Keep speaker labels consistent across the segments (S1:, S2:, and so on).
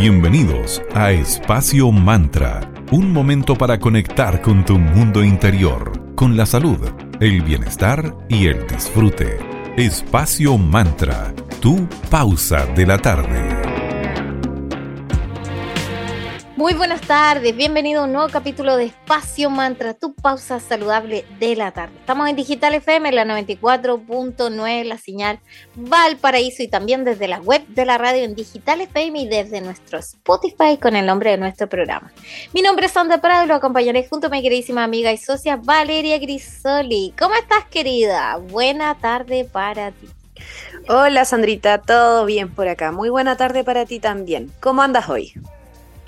S1: Bienvenidos a Espacio Mantra, un momento para conectar con tu mundo interior, con la salud, el bienestar y el disfrute. Espacio Mantra, tu pausa de la tarde.
S2: Muy buenas tardes, bienvenido a un nuevo capítulo de Espacio Mantra, tu pausa saludable de la tarde. Estamos en Digital FM, la 94.9, la señal Valparaíso y también desde la web de la radio en Digital FM y desde nuestro Spotify con el nombre de nuestro programa. Mi nombre es Sandra Prado y lo acompañaré junto a mi queridísima amiga y socia Valeria Grisoli. ¿Cómo estás querida? Buena tarde para ti.
S3: Hola Sandrita, todo bien por acá. Muy buena tarde para ti también. ¿Cómo andas hoy?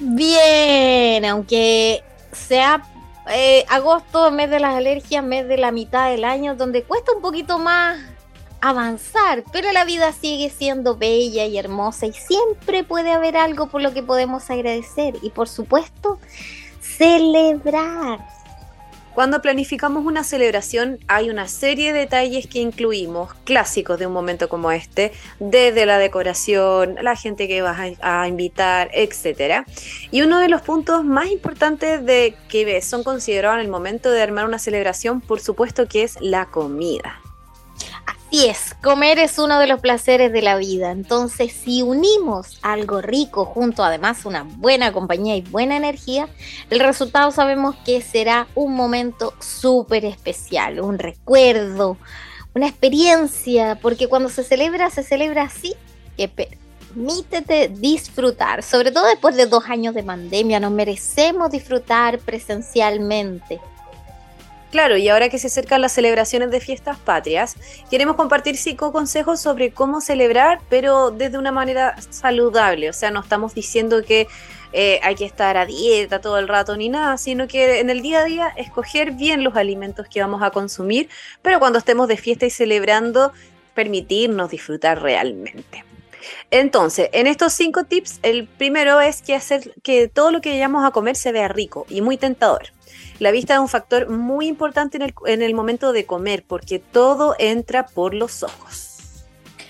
S2: Bien, aunque sea eh, agosto, mes de las alergias, mes de la mitad del año, donde cuesta un poquito más avanzar, pero la vida sigue siendo bella y hermosa y siempre puede haber algo por lo que podemos agradecer y por supuesto celebrar.
S3: Cuando planificamos una celebración hay una serie de detalles que incluimos, clásicos de un momento como este, desde la decoración, la gente que vas a, invitar, etc. Y uno de los puntos más importantes de que son considerados en el momento de armar una celebración, por supuesto que es la comida.
S2: Así es, comer es uno de los placeres de la vida. Entonces, si unimos algo rico junto además una buena compañía y buena energía, el resultado sabemos que será un momento súper especial, un recuerdo, una experiencia, porque cuando se celebra, se celebra así, que permítete disfrutar, sobre todo después de dos años de pandemia, nos merecemos disfrutar presencialmente
S3: Claro, y ahora que se acercan las celebraciones de fiestas patrias, queremos compartir cinco consejos sobre cómo celebrar, pero desde una manera saludable. O sea, no estamos diciendo que eh, hay que estar a dieta todo el rato ni nada, sino que en el día a día escoger bien los alimentos que vamos a consumir, pero cuando estemos de fiesta y celebrando, permitirnos disfrutar realmente. Entonces, en estos cinco tips, el primero es que hacer que todo lo que vayamos a comer se vea rico y muy tentador. La vista es un factor muy importante en el, momento de comer porque todo entra por los ojos.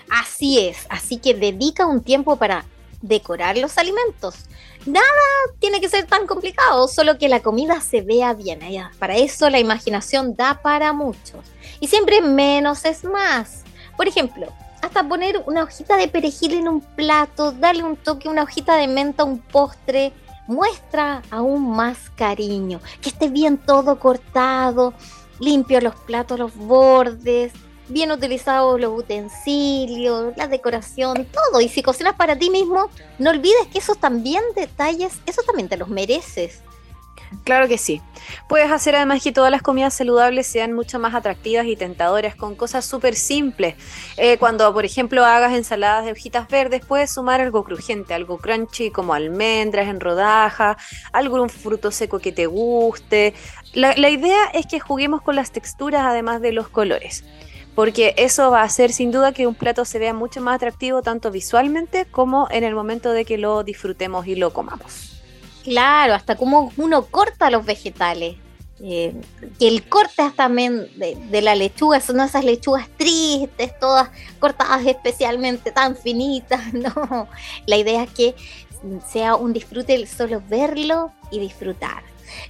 S2: Así es, así que dedica un tiempo para decorar los alimentos. Nada tiene que ser tan complicado, solo que la comida se vea bien. Para eso la imaginación da para muchos. Y siempre menos es más. Por ejemplo, hasta poner una hojita de perejil en un plato, darle un toque, una hojita de menta a un postre, muestra aún más cariño, que esté bien todo cortado, limpio los platos, los bordes, bien utilizados los utensilios, la decoración, todo. Y si cocinas para ti mismo, no olvides que esos también detalles, esos también te los mereces.
S3: Claro que sí. Puedes hacer además que todas las comidas saludables sean mucho más atractivas y tentadoras con cosas súper simples. Eh, cuando, por ejemplo, hagas ensaladas de hojitas verdes, puedes sumar algo crujiente, algo crunchy como almendras en rodaja, algún fruto seco que te guste. La, la idea es que juguemos con las texturas además de los colores porque eso va a hacer sin duda que un plato se vea mucho más atractivo tanto visualmente como en el momento de que lo disfrutemos y lo comamos.
S2: Claro, hasta cómo uno corta los vegetales. Eh, que el corte hasta de, de, la lechuga son esas lechugas tristes, todas cortadas especialmente tan finitas, no. La idea es que sea un disfrute solo verlo y disfrutar.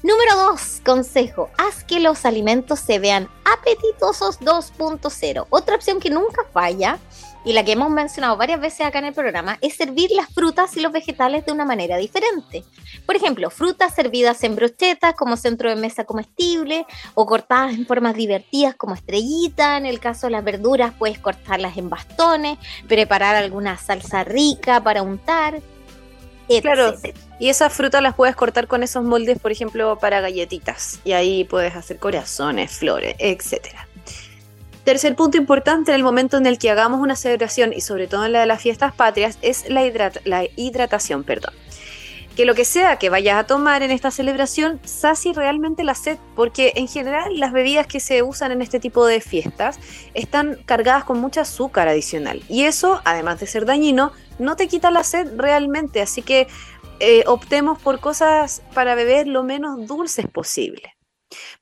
S2: Número 2, consejo, haz que los alimentos se vean apetitosos 2.0. Otra opción que nunca falla y la que hemos mencionado varias veces acá en el programa, es servir las frutas y los vegetales de una manera diferente. Por ejemplo, frutas servidas en brochetas como centro de mesa comestible o cortadas en formas divertidas como estrellita. En el caso de las verduras, puedes cortarlas en bastones, preparar alguna salsa rica para untar.
S3: Claro, y esas frutas las puedes cortar con esos moldes, por ejemplo, para galletitas. Y ahí puedes hacer corazones, flores, etcétera. Tercer punto importante en el momento en el que hagamos una celebración y sobre todo en la de las fiestas patrias es la, hidratación, perdón. Que lo que sea que vayas a tomar en esta celebración sacie realmente la sed, porque en general las bebidas que se usan en este tipo de fiestas están cargadas con mucho azúcar adicional. Y eso, además de ser dañino, no te quita la sed realmente. Así que eh, optemos por cosas para beber lo menos dulces posible.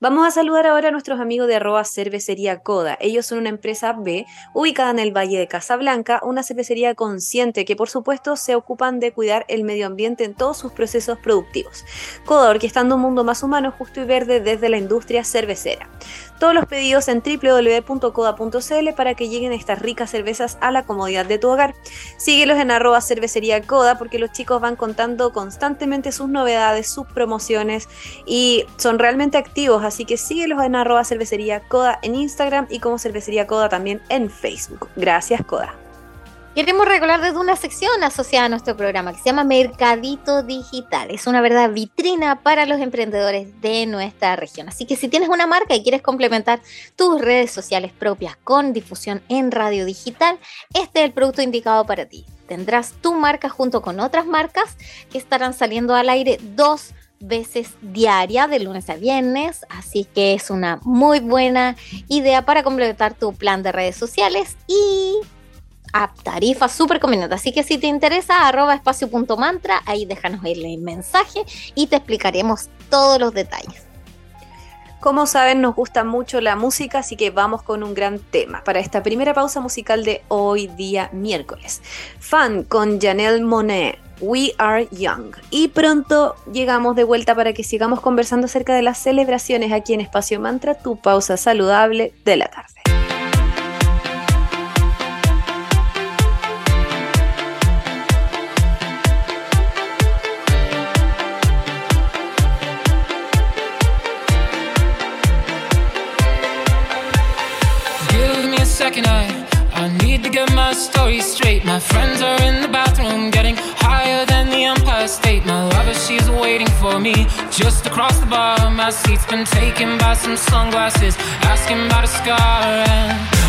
S3: Vamos a saludar ahora a nuestros amigos de arroba cervecería Coda. Ellos son una empresa B ubicada en el Valle de Casablanca, una cervecería consciente que por supuesto se ocupan de cuidar el medio ambiente en todos sus procesos productivos. Coda orquestando un mundo más humano, justo y verde desde la industria cervecera. Todos los pedidos en www.coda.cl para que lleguen estas ricas cervezas a la comodidad de tu hogar. Síguelos en arroba cervecería Coda porque los chicos van contando constantemente sus novedades, sus promociones y son realmente activos, así que síguelos en arroba cervecería Coda en Instagram y como cervecería Coda también en Facebook. Gracias Coda.
S2: Queremos recordar desde una sección asociada a nuestro programa que se llama Mercadito Digital. Es una verdad vitrina para los emprendedores de nuestra región. Así que si tienes una marca y quieres complementar tus redes sociales propias con difusión en radio digital, este es el producto indicado para ti. Tendrás tu marca junto con otras marcas que estarán saliendo al aire dos veces diaria de lunes a viernes, así que es una muy buena idea para complementar tu plan de redes sociales y a tarifa súper conveniente. Así que si te interesa, arroba espacio.mantra, ahí déjanos el mensaje y te explicaremos todos los detalles.
S3: Como saben, nos gusta mucho la música, así que vamos con un gran tema para esta primera pausa musical de hoy día miércoles. Fan con Janelle Monet. We Are Young. Y pronto llegamos de vuelta para que sigamos conversando acerca de las celebraciones aquí en Espacio Mantra, tu pausa saludable de la tarde.
S4: Seat's been taken by some sunglasses Asking about a scar And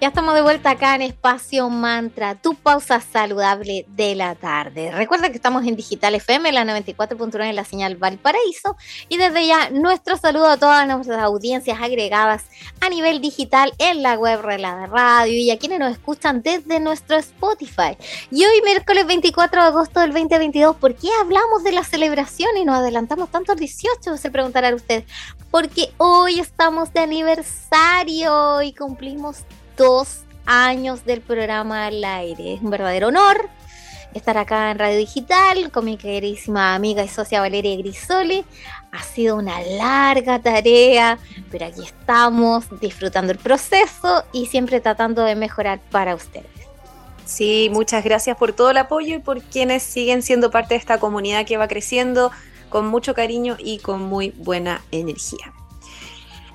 S2: Ya estamos de vuelta acá en Espacio Mantra, tu pausa saludable de la tarde. Recuerda que estamos en Digital FM, la 94.9 en la señal Valparaíso. Y desde ya, nuestro saludo a todas nuestras audiencias agregadas a nivel digital en la web de Radio y a quienes nos escuchan desde nuestro Spotify. Y hoy, miércoles 24 de agosto del 2022, ¿por qué hablamos de la celebración y nos adelantamos tanto al 18? Se preguntarán ustedes. Porque hoy estamos de aniversario y cumplimos dos años del programa al aire. Es un verdadero honor estar acá en Radio Digital con mi queridísima amiga y socia Valeria Grisoli. Ha sido una larga tarea, pero aquí estamos disfrutando el proceso y siempre tratando de mejorar para ustedes.
S3: Sí, muchas gracias por todo el apoyo y por quienes siguen siendo parte de esta comunidad que va creciendo con mucho cariño y con muy buena energía.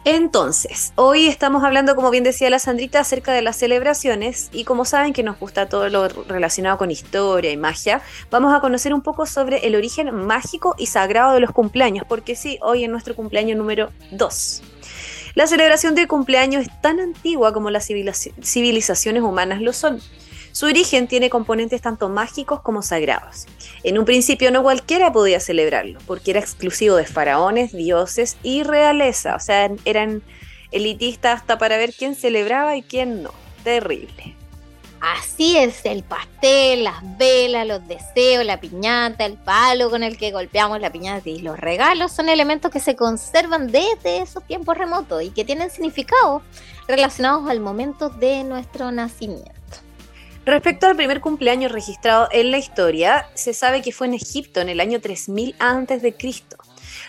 S3: Entonces, hoy estamos hablando, como bien decía la Sandrita, acerca de las celebraciones y como saben que nos gusta todo lo relacionado con historia y magia, vamos a conocer un poco sobre el origen mágico y sagrado de los cumpleaños, porque sí, hoy es nuestro cumpleaños número 2. La celebración del cumpleaños es tan antigua como las civilizaciones humanas lo son. Su origen tiene componentes tanto mágicos como sagrados. En un principio no cualquiera podía celebrarlo, porque era exclusivo de faraones, dioses y realeza, o sea, eran elitistas hasta para ver quién celebraba y quién no. Terrible.
S2: Así es, el pastel, las velas, los deseos, la piñata, el palo con el que golpeamos la piñata y los regalos son elementos que se conservan desde esos tiempos remotos y que tienen significado relacionados al momento de nuestro nacimiento.
S3: Respecto al primer cumpleaños registrado en la historia, se sabe que fue en Egipto en el año 3000 a.C.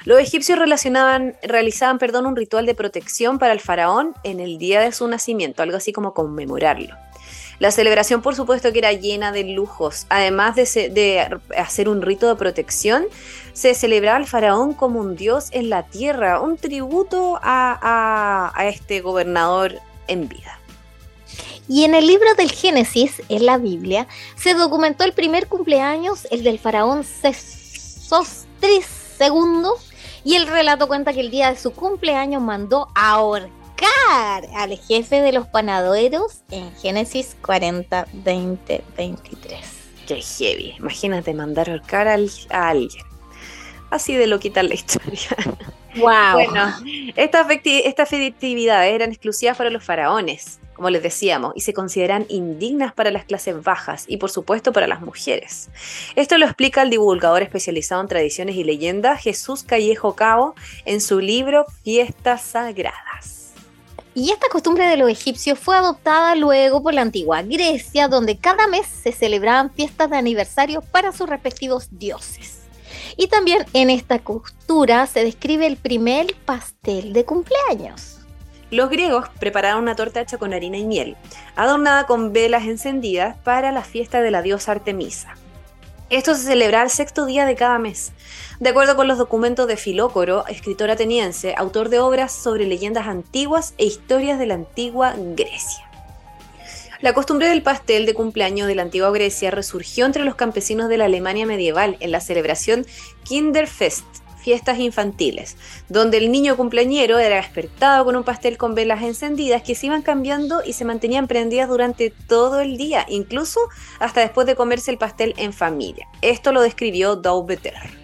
S3: Los egipcios relacionaban, realizaban perdón, un ritual de protección para el faraón en el día de su nacimiento, algo así como conmemorarlo. La celebración, por supuesto, que era llena de lujos. Además de, hacer un rito de protección, se celebraba al faraón como un dios en la tierra, un tributo a este gobernador en vida.
S2: Y en el libro del Génesis, en la Biblia, se documentó el primer cumpleaños, el del faraón Sesostris II, y el relato cuenta que el día de su cumpleaños mandó ahorcar al jefe de los panaderos en Génesis 40, 20, 23.
S3: Qué heavy, imagínate mandar ahorcar a alguien. Así de lo quita la historia.
S2: Wow.
S3: Bueno, estas, estas festividades eran exclusivas para los faraones como les decíamos, y se consideran indignas para las clases bajas y por supuesto para las mujeres. Esto lo explica el divulgador especializado en tradiciones y leyendas Jesús Callejo Cabo en su libro Fiestas Sagradas.
S2: Y esta costumbre de los egipcios fue adoptada luego por la antigua Grecia, donde cada mes se celebraban fiestas de aniversario para sus respectivos dioses. Y también en esta cultura se describe el primer pastel de cumpleaños.
S3: Los griegos prepararon una torta hecha con harina y miel, adornada con velas encendidas para la fiesta de la diosa Artemisa. Esto se celebra el sexto día de cada mes, de acuerdo con los documentos de Filócoro, escritor ateniense, autor de obras sobre leyendas antiguas e historias de la antigua Grecia. La costumbre del pastel de cumpleaños de la antigua Grecia resurgió entre los campesinos de la Alemania medieval en la celebración Kinderfest, fiestas infantiles, donde el niño cumpleañero era despertado con un pastel con velas encendidas que se iban cambiando y se mantenían prendidas durante todo el día, incluso hasta después de comerse el pastel en familia. Esto lo describió Daubeter.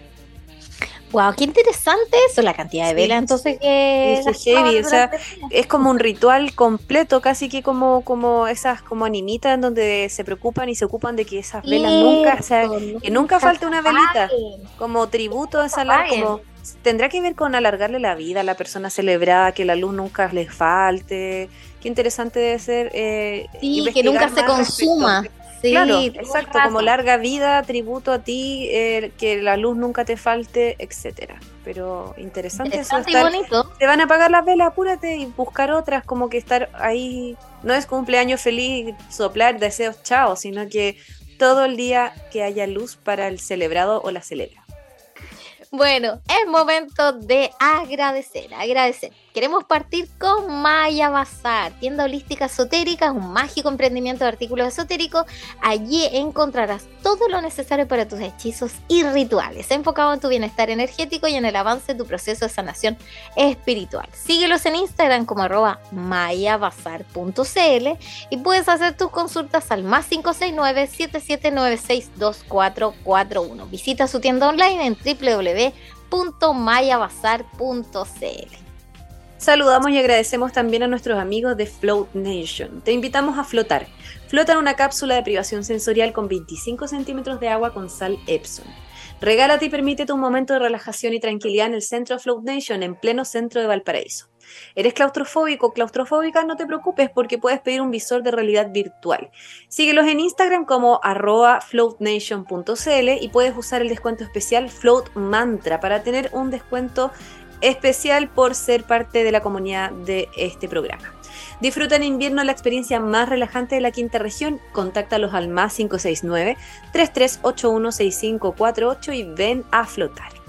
S2: Wow, qué interesante eso, la cantidad de velas entonces que
S3: es, heavy, o sea, es como un ritual completo, casi que como como esas como animitas en donde se preocupan y se ocupan de que esas velas nunca, o sea, que nunca falte una velita, como tributo a esa luz, como tendrá que ver con alargarle la vida a la persona celebrada, que la luz nunca le falte. Qué interesante debe ser. Eh,
S2: sí, que nunca se consuma
S3: claro, exacto, como larga vida, tributo a ti, eh, que la luz nunca te falte, etcétera. Pero interesante, eso. Te van a apagar las velas, apúrate y buscar otras, como que estar ahí. No es cumpleaños feliz, soplar deseos, chao, sino que todo el día que haya luz para el celebrado o la celebra.
S2: Bueno, es momento de agradecer, agradecer Queremos partir con Maya Bazar, tienda holística esotérica, un mágico emprendimiento de artículos esotéricos. Allí encontrarás todo lo necesario para tus hechizos y rituales, enfocado en tu bienestar energético y en el avance de tu proceso de sanación espiritual. Síguelos en Instagram como arroba mayabazar.cl y puedes hacer tus consultas al más 569 77962441. Visita su tienda online en www.mayabazar.cl.
S3: Saludamos y agradecemos también a nuestros amigos de Float Nation. Te invitamos a flotar. Flota en una cápsula de privación sensorial con 25 centímetros de agua con sal Epson. Regálate y permítete un momento de relajación y tranquilidad en el centro Float Nation, en pleno centro de Valparaíso. ¿Eres claustrofóbico o claustrofóbica? No te preocupes porque puedes pedir un visor de realidad virtual. Síguelos en Instagram como floatnation.cl y puedes usar el descuento especial Float Mantra para tener un descuento especial por ser parte de la comunidad de este programa. Disfruta en invierno la experiencia más relajante de la quinta región. Contáctalos al más 569 3381 6548 y ven a flotar.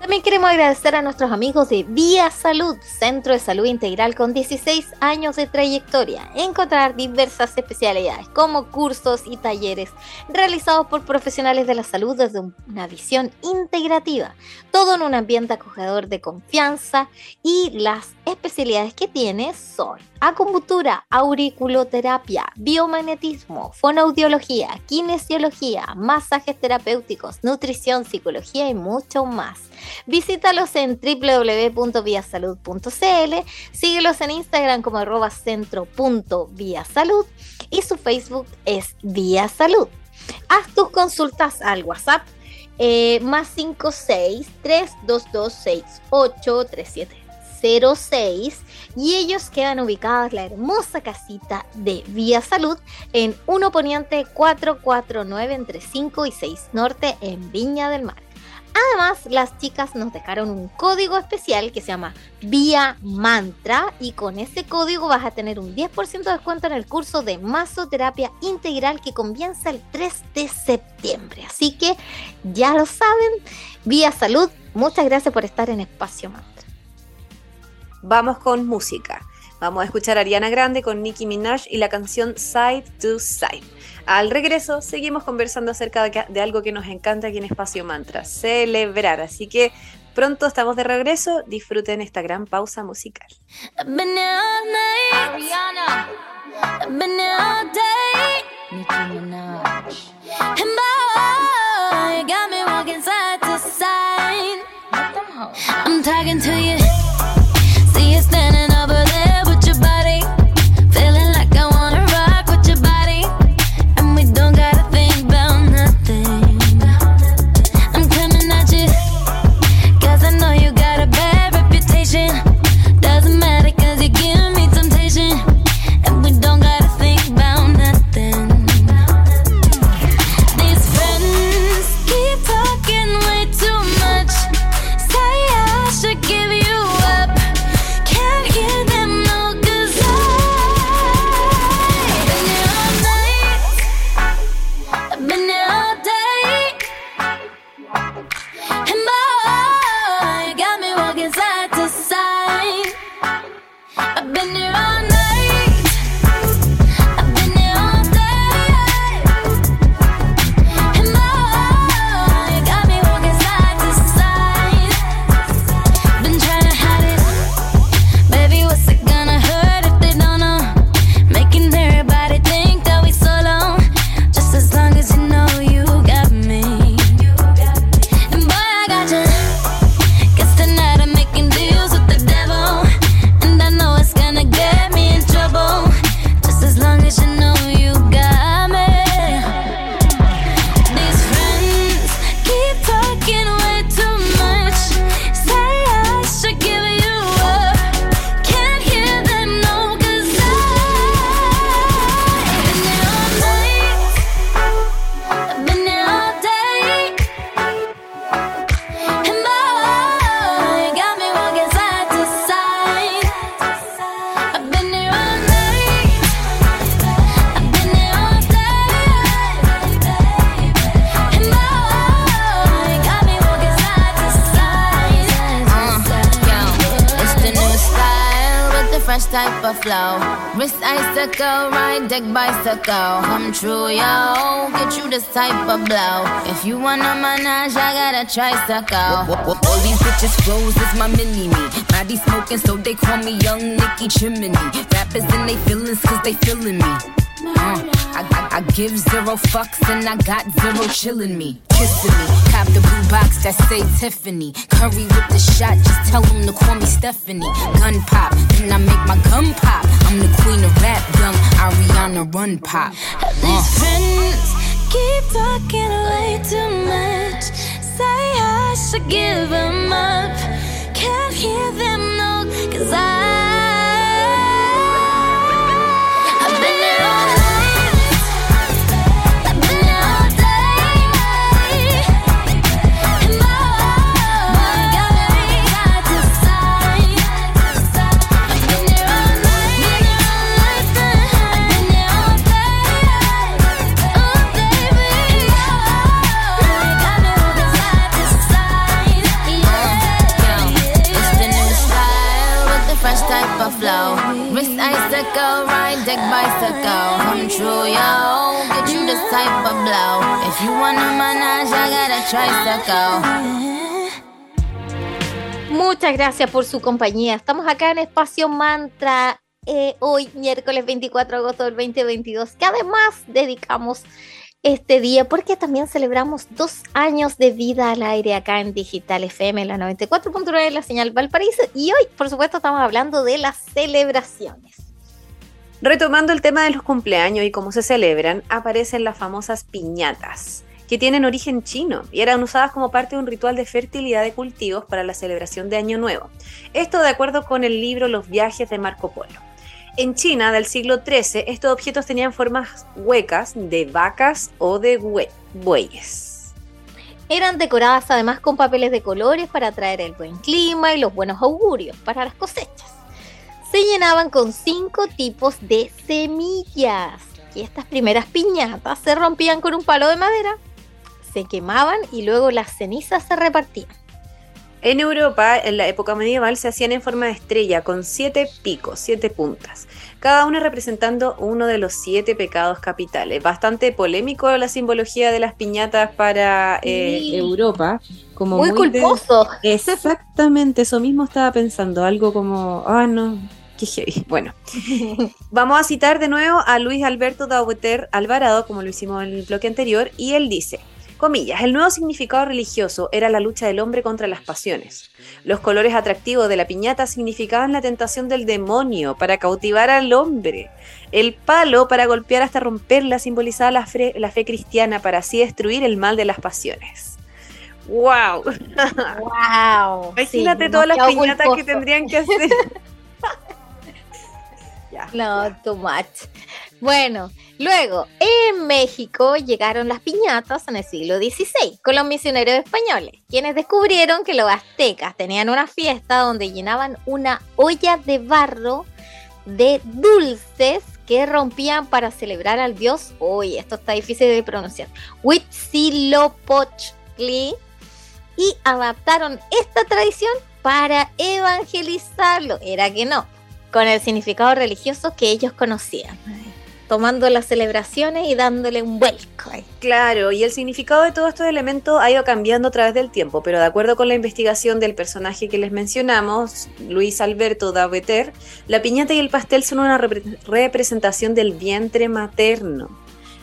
S2: También queremos agradecer a nuestros amigos de Vía Salud, Centro de Salud Integral con 16 años de trayectoria. Encontrar diversas especialidades como cursos y talleres realizados por profesionales de la salud desde una visión integrativa. Todo en un ambiente acogedor de confianza y las especialidades que tiene son acupuntura, auriculoterapia, biomagnetismo, fonoaudiología, kinesiología, masajes terapéuticos, nutrición, psicología y mucho más. Visítalos en www.viasalud.cl, síguelos en Instagram como arroba centro.viasalud y su Facebook es Vía Salud. Haz tus consultas al WhatsApp eh, más 56 322 6837 06 y ellos quedan ubicados en la hermosa casita de Vía Salud en 1 Poniente 449 entre 5 y 6 Norte en Viña del Mar. Además, las chicas nos dejaron un código especial que se llama Vía Mantra y con ese código vas a tener un 10% de descuento en el curso de masoterapia integral que comienza el 3 de septiembre. Así que ya lo saben, Vía Salud, muchas gracias por estar en Espacio Mantra
S3: vamos con música. Vamos a escuchar a Ariana Grande con Nicki Minaj y la canción Side to Side. Al regreso seguimos conversando acerca de, algo que nos encanta aquí en Espacio Mantra, celebrar. Así que pronto estamos de regreso. Disfruten esta gran pausa musical. I'm talking to you. standing
S5: fresh type of flow. Wrist icicle, ride deck bicycle. Come true, yo. Get you this type of blow. If you wanna manage, I got a tricycle. All these bitches froze is my mini me. Body smoking, so they call me Young Nicky Chimney. Rappers in they feelings, cause they feeling me. Uh, I, I, I, give zero fucks and I got zero chillin' me. Kissing me. Cop the blue box that say Tiffany. Curry with the shot, just tell them to call me Stephanie. Gun pop, then I make my gun pop. I'm the queen of rap, young Ariana Run Pop. Uh. These friends keep talking way too much. Say I should give them up.
S2: Muchas gracias por su compañía. Estamos acá en Espacio Mantra eh, hoy, miércoles 24 de agosto del 2022, que además dedicamos este día porque también celebramos dos años de vida al aire acá en Digital FM, la 94.9 de la señal Valparaíso. Y hoy, por supuesto, estamos hablando de las celebraciones.
S3: Retomando el tema de los cumpleaños y cómo se celebran, aparecen las famosas piñatas, que tienen origen chino y eran usadas como parte de un ritual de fertilidad de cultivos para la celebración de Año Nuevo. Esto de acuerdo con el libro Los viajes de Marco Polo. En China del siglo XIII, estos objetos tenían formas huecas de vacas o de bueyes.
S2: Eran decoradas además con papeles de colores para atraer el buen clima y los buenos augurios para las cosechas. Se llenaban con cinco tipos de semillas y estas primeras piñatas se rompían con un palo de madera, se quemaban y luego las cenizas se repartían.
S3: En Europa, en la época medieval, se hacían en forma de estrella con siete picos, siete puntas, cada una representando uno de los siete pecados capitales. Bastante polémico la simbología de las piñatas para eh, Europa.
S2: Como muy, culposo.
S3: Exactamente, eso mismo estaba pensando, algo como, ah, no, qué heavy. Bueno, vamos a citar de nuevo a Luis Alberto Daubeter Alvarado, como lo hicimos en el bloque anterior, y él dice. Comillas, el nuevo significado religioso era la lucha del hombre contra las pasiones. Los colores atractivos de la piñata significaban la tentación del demonio para cautivar al hombre. El palo para golpear hasta romperla simbolizaba la fe, la fe cristiana para así destruir el mal de las pasiones. ¡Wow!
S2: ¡Wow!
S3: Imagínate todas las piñatas que tendrían que hacer.
S2: No, too much. Bueno, luego, en México llegaron las piñatas en el siglo XVI con los misioneros españoles, quienes descubrieron que los aztecas tenían una fiesta donde llenaban una olla de barro de dulces que rompían para celebrar al dios, uy, esto está difícil de pronunciar, Huitzilopochtli, y adaptaron esta tradición para evangelizarlo. Era que no, con el significado religioso que ellos conocían tomando las celebraciones y dándole un vuelco.
S3: Claro, y el significado de todos estos elementos ha ido cambiando a través del tiempo, pero de acuerdo con la investigación del personaje que les mencionamos, Luis Alberto Daveter, la piñata y el pastel son una representación del vientre materno.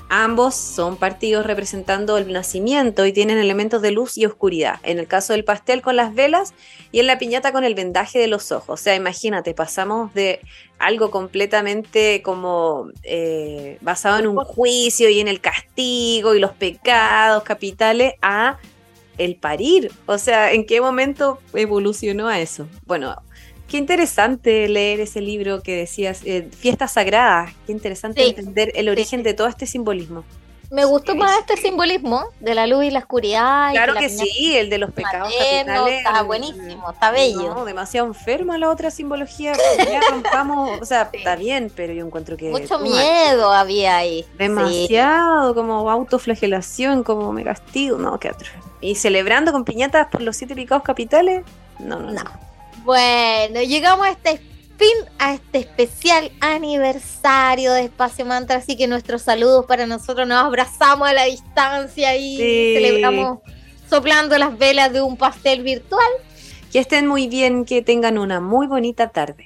S3: Ambos son partidos representando el nacimiento y tienen elementos de luz y oscuridad. En el caso del pastel con las velas y en la piñata con el vendaje de los ojos. O sea, imagínate, pasamos de algo completamente como eh, basado en un juicio y en el castigo y los pecados capitales a el parir. O sea, ¿en qué momento evolucionó a eso? Bueno, Qué interesante leer ese libro que decías, eh, Fiestas Sagradas. Qué interesante entender el origen de todo este simbolismo.
S2: Me gustó más este simbolismo de la luz y la oscuridad.
S3: Claro que sí, el de los pecados capitales.
S2: Está buenísimo, está bello.
S3: No, demasiado enferma la otra simbología. Ya rompamos, o sea, está bien, pero yo encuentro que.
S2: Mucho miedo había ahí.
S3: Demasiado, como autoflagelación, como me castigo, no, qué otro. Y celebrando con piñatas por los siete pecados capitales, no, no. no.
S2: Bueno, llegamos a este fin a este especial aniversario de Espacio Mantra, así que nuestros saludos para nosotros, nos abrazamos a la distancia y celebramos soplando las velas de un pastel virtual.
S3: Que estén muy bien, que tengan una muy bonita tarde.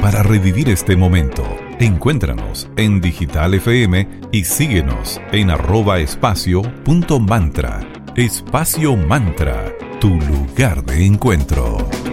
S1: Para revivir este momento, encuéntranos en Digital FM y síguenos en arroba espacio Espacio Mantra, tu lugar de encuentro.